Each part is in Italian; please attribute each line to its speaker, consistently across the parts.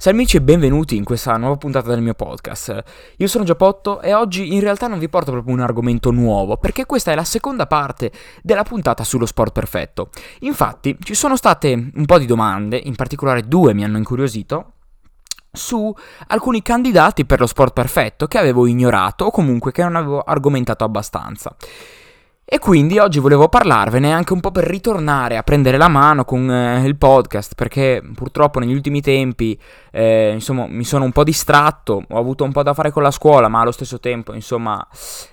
Speaker 1: Salve e benvenuti in questa nuova puntata del mio podcast. Io sono Giappotto e oggi in realtà non vi porto proprio un argomento nuovo, perché questa è la seconda parte della puntata sullo sport perfetto. Infatti, ci sono state un po' di domande, in particolare due mi hanno incuriosito, su alcuni candidati per lo sport perfetto che avevo ignorato o comunque che non avevo argomentato abbastanza. E quindi oggi volevo parlarvene anche un po' per ritornare a prendere la mano con eh, il podcast, perché purtroppo negli ultimi tempi, eh, insomma, mi sono un po' distratto, ho avuto un po' da fare con la scuola, ma allo stesso tempo, insomma,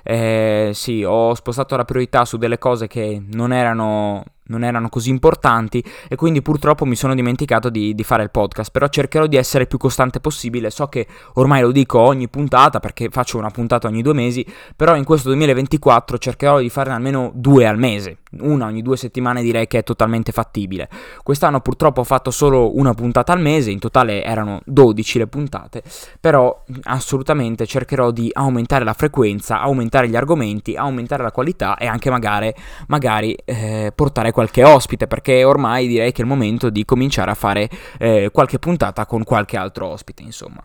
Speaker 1: eh, sì, ho spostato la priorità su delle cose che non erano non erano così importanti e quindi purtroppo mi sono dimenticato di, di, fare il podcast, però cercherò di essere più costante possibile, so che ormai lo dico ogni puntata perché faccio una puntata ogni due mesi, però in questo 2024 cercherò di farne almeno due al mese, una ogni due settimane direi che è totalmente fattibile. Quest'anno purtroppo ho fatto solo una puntata al mese, in totale erano 12 le puntate, però assolutamente cercherò di aumentare la frequenza, aumentare gli argomenti, aumentare la qualità e anche magari, magari eh, portare qualche ospite, perché ormai direi che è il momento di cominciare a fare eh, qualche puntata con qualche altro ospite, insomma.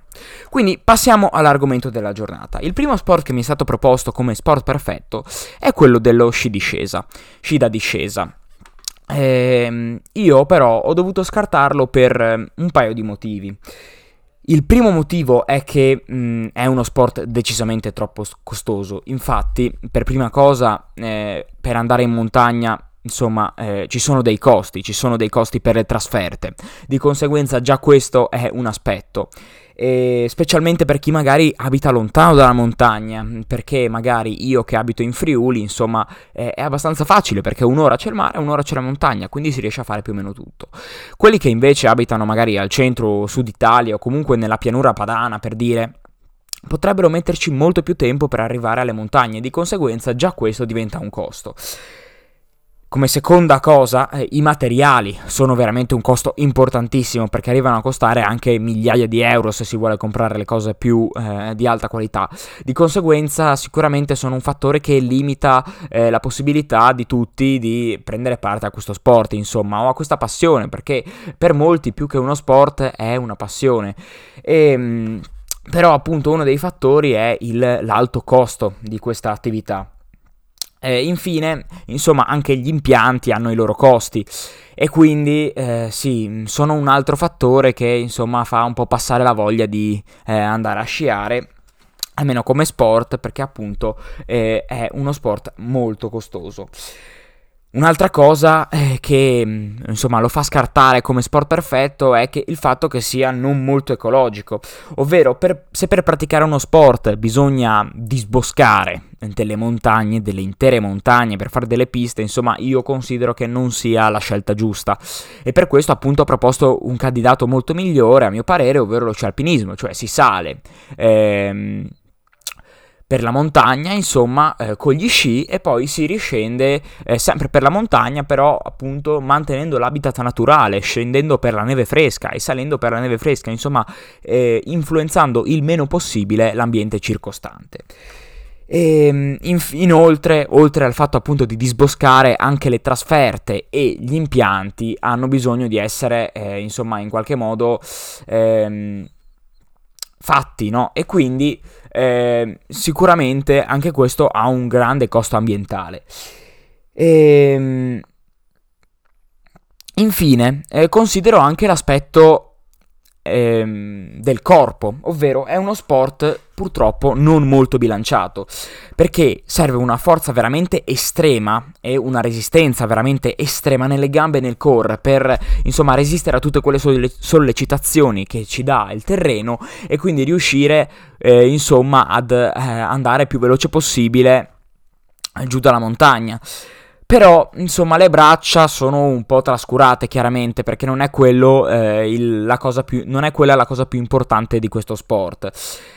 Speaker 1: Quindi passiamo all'argomento della giornata. Il primo sport che mi è stato proposto come sport perfetto è quello dello sci discesa. Sci da discesa. Eh, io però ho dovuto scartarlo per eh, un paio di motivi. Il primo motivo è che mh, è uno sport decisamente troppo costoso. Infatti, per prima cosa, eh, per andare in montagna insomma eh, ci sono dei costi, ci sono dei costi per le trasferte, di conseguenza già questo è un aspetto. E specialmente per chi magari abita lontano dalla montagna, perché magari io che abito in Friuli, insomma, eh, è abbastanza facile perché un'ora c'è il mare, un'ora c'è la montagna, quindi si riesce a fare più o meno tutto. Quelli che invece abitano magari al centro o sud Italia o comunque nella pianura padana, per dire, potrebbero metterci molto più tempo per arrivare alle montagne, di conseguenza già questo diventa un costo. Come seconda cosa, eh, i materiali sono veramente un costo importantissimo perché arrivano a costare anche migliaia di euro se si vuole comprare le cose più eh, di alta qualità. Di conseguenza sicuramente sono un fattore che limita eh, la possibilità di tutti di prendere parte a questo sport, insomma, o a questa passione, perché per molti più che uno sport è una passione. E, ehm, però appunto uno dei fattori è il, l'alto costo di questa attività. Eh, infine, insomma, anche gli impianti hanno i loro costi e quindi eh, sì, sono un altro fattore che insomma fa un po' passare la voglia di eh, andare a sciare almeno come sport perché appunto eh, è uno sport molto costoso. Un'altra cosa eh, che mm, insomma lo fa scartare come sport perfetto è il fatto che sia non molto ecologico, ovvero per, se per praticare uno sport bisogna disboscare delle montagne, delle intere montagne per fare delle piste, insomma io considero che non sia la scelta giusta e per questo appunto ho proposto un candidato molto migliore a mio parere, ovvero lo sci alpinismo, cioè si sale. Ehm, per la montagna, insomma, eh, con gli sci e poi si riscende eh, sempre per la montagna, però appunto mantenendo l'habitat naturale, scendendo per la neve fresca e salendo per la neve fresca, insomma, eh, influenzando il meno possibile l'ambiente circostante. E, ehm, inoltre, oltre al fatto appunto di disboscare, anche le trasferte e gli impianti hanno bisogno di essere, eh, insomma, in qualche modo ehm, fatti, no? E quindi eh, sicuramente anche questo ha un grande costo ambientale. E, ehm, infine, eh, considero anche l'aspetto ehm, del corpo, ovvero è uno sport purtroppo non molto bilanciato, perché serve una forza veramente estrema e una resistenza veramente estrema nelle gambe e nel core per insomma resistere a tutte quelle solle- sollecitazioni che ci dà il terreno e quindi riuscire eh, insomma ad eh, andare più veloce possibile giù dalla montagna. Però, insomma, le braccia sono un po' trascurate, chiaramente, perché non è, quello, eh, il, la più, non è quella la cosa più importante di questo sport.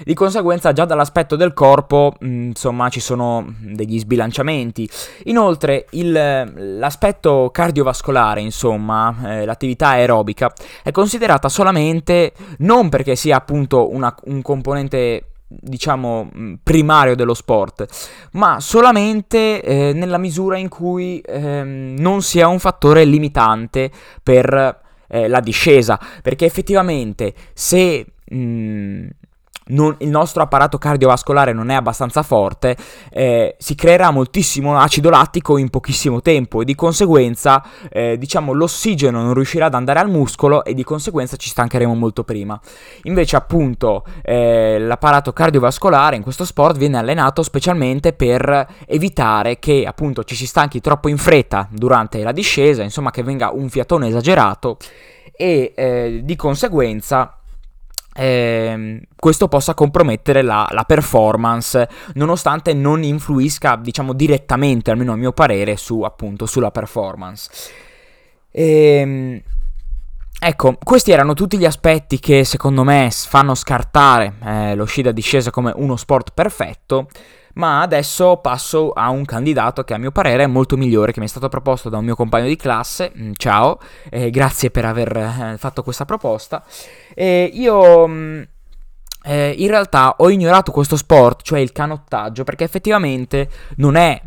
Speaker 1: Di conseguenza, già dall'aspetto del corpo, mh, mm, insomma, ci sono degli sbilanciamenti. Inoltre, il, l'aspetto cardiovascolare, insomma, eh, l'attività aerobica, è considerata solamente non perché sia appunto una, un componente diciamo mm, primario dello sport, ma solamente eh, nella misura in cui eh, non sia un fattore limitante per eh, la discesa, perché effettivamente se... Mh, mm, non, il nostro apparato cardiovascolare non è abbastanza forte, eh, si creerà moltissimo acido lattico in pochissimo tempo e di conseguenza eh, diciamo l'ossigeno non riuscirà ad andare al muscolo e di conseguenza ci stancheremo molto prima. Invece appunto eh, l'apparato cardiovascolare in questo sport viene allenato specialmente per evitare che appunto ci si stanchi troppo in fretta durante la discesa, insomma che venga un fiatone esagerato e eh, di conseguenza eh, questo possa compromettere la, la, performance, nonostante non influisca, diciamo, direttamente, almeno a mio parere, su, appunto, sulla performance. Ehm, ecco, questi erano tutti gli aspetti che secondo me fanno scartare eh, lo sci da discesa come uno sport perfetto. Ma adesso passo a un candidato che a mio parere è molto migliore, che mi è stato proposto da un mio compagno di classe. Mm, ciao, eh, grazie per aver eh, fatto questa proposta. Io... Mm, eh, in realtà ho ignorato questo sport, cioè il canottaggio, perché effettivamente non è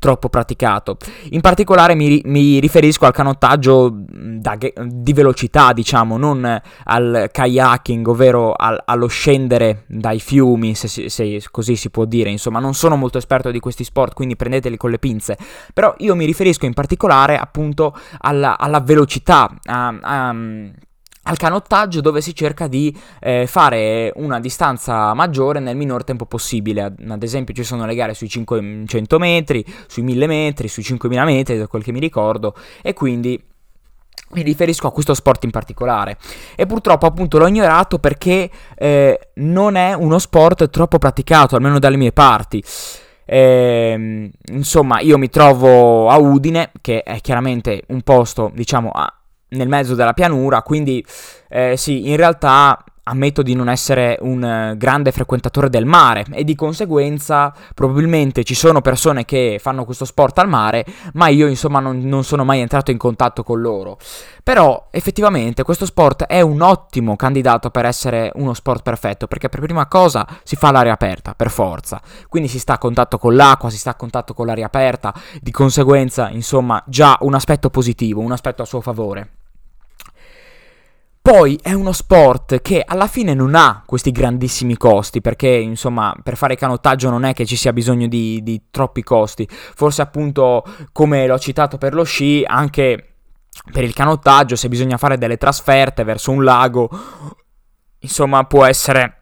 Speaker 1: troppo praticato. In particolare mi, mi riferisco al canottaggio da, di velocità, diciamo, non al kayaking, ovvero al, allo scendere dai fiumi, se, se, così si può dire. Insomma, non sono molto esperto di questi sport, quindi prendeteli con le pinze. Però io mi riferisco in particolare appunto alla, alla velocità, a, a al canottaggio dove si cerca di eh, fare una distanza maggiore nel minor tempo possibile. Ad esempio ci sono le gare sui 500 metri, sui 1000 metri, sui 5000 metri, da quel che mi ricordo, e quindi mi riferisco a questo sport in particolare. E purtroppo appunto l'ho ignorato perché eh, non è uno sport troppo praticato, almeno dalle mie parti. Eh, insomma, io mi trovo a Udine, che è chiaramente un posto, diciamo, a, nel mezzo della pianura, quindi eh, sì, in realtà ammetto di non essere un eh, grande frequentatore del mare e di conseguenza probabilmente ci sono persone che fanno questo sport al mare, ma io insomma non, non, sono mai entrato in contatto con loro. Però effettivamente questo sport è un ottimo candidato per essere uno sport perfetto, perché per prima cosa si fa all'aria aperta, per forza, quindi si sta a contatto con l'acqua, si sta a contatto con l'aria aperta, di conseguenza insomma già un aspetto positivo, un aspetto a suo favore. Poi è uno sport che alla fine non ha questi grandissimi costi, perché insomma per fare canottaggio non è che ci sia bisogno di, di troppi costi. Forse appunto, come l'ho citato per lo sci, anche per il canottaggio, se bisogna fare delle trasferte verso un lago, insomma può essere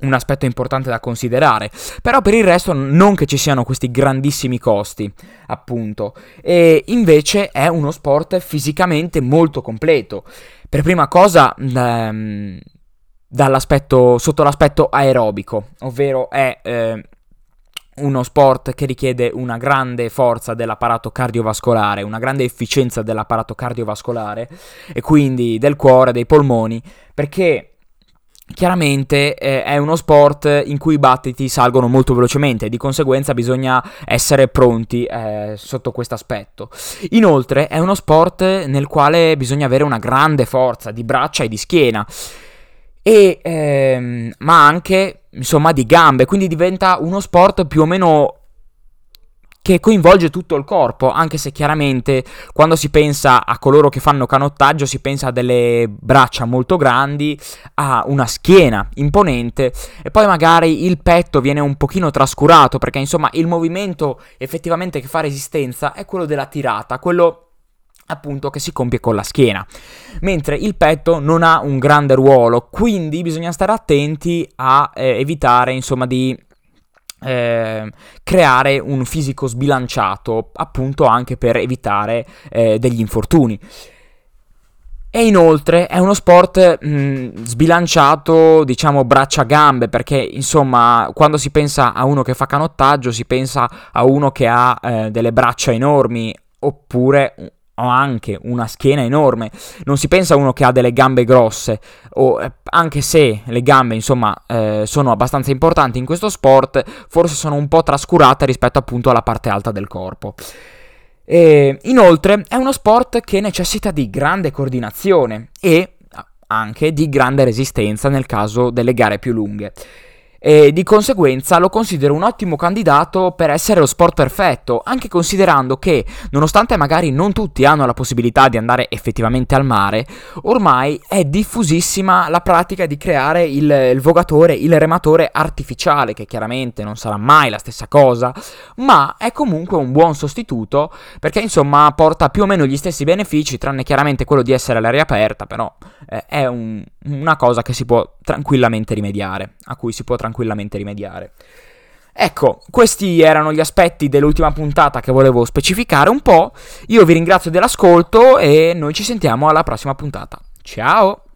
Speaker 1: un aspetto importante da considerare. Però per il resto non che ci siano questi grandissimi costi, appunto. E invece è uno sport fisicamente molto completo. Per prima cosa, ehm, sotto l'aspetto aerobico, ovvero è eh, uno sport che richiede una grande forza dell'apparato cardiovascolare, una grande efficienza dell'apparato cardiovascolare e quindi del cuore, dei polmoni, perché Chiaramente eh, è uno sport in cui i battiti salgono molto velocemente di conseguenza bisogna essere pronti eh, sotto questo aspetto. Inoltre è uno sport nel quale bisogna avere una grande forza di braccia e di schiena, e, ehm, ma anche insomma di gambe, quindi diventa uno sport più o meno che coinvolge tutto il corpo, anche se chiaramente quando si pensa a coloro che fanno canottaggio si pensa a delle braccia molto grandi, a una schiena imponente e poi magari il petto viene un pochino trascurato perché insomma il movimento effettivamente che fa resistenza è quello della tirata, quello appunto che si compie con la schiena, mentre il petto non ha un grande ruolo, quindi bisogna stare attenti a eh, evitare insomma di eh, creare un fisico sbilanciato, appunto anche per evitare eh, degli infortuni. E inoltre è uno sport mh, sbilanciato, diciamo braccia-gambe, perché insomma quando si pensa a uno che fa canottaggio si pensa a uno che ha eh, delle braccia enormi oppure ho anche una schiena enorme. Non si pensa a uno che ha delle gambe grosse, o, eh, anche se le gambe, insomma, eh, sono abbastanza importanti in questo sport, forse sono un po' trascurate rispetto appunto alla parte alta del corpo. E, inoltre è uno sport che necessita di grande coordinazione e anche di grande resistenza nel caso delle gare più lunghe. E di conseguenza lo considero un ottimo candidato per essere lo sport perfetto, anche considerando che, nonostante magari non tutti hanno la possibilità di andare effettivamente al mare, ormai è diffusissima la pratica di creare il, il vogatore, il rematore artificiale, che chiaramente non sarà mai la stessa cosa, ma è comunque un buon sostituto perché insomma porta più o meno gli stessi benefici, tranne chiaramente quello di essere all'aria aperta, però eh, è un, una cosa che si può tranquillamente rimediare, a cui si può tranquillamente rimediare. Ecco, questi erano gli aspetti dell'ultima puntata che volevo specificare un po'. Io vi ringrazio dell'ascolto e noi ci sentiamo alla prossima puntata. Ciao!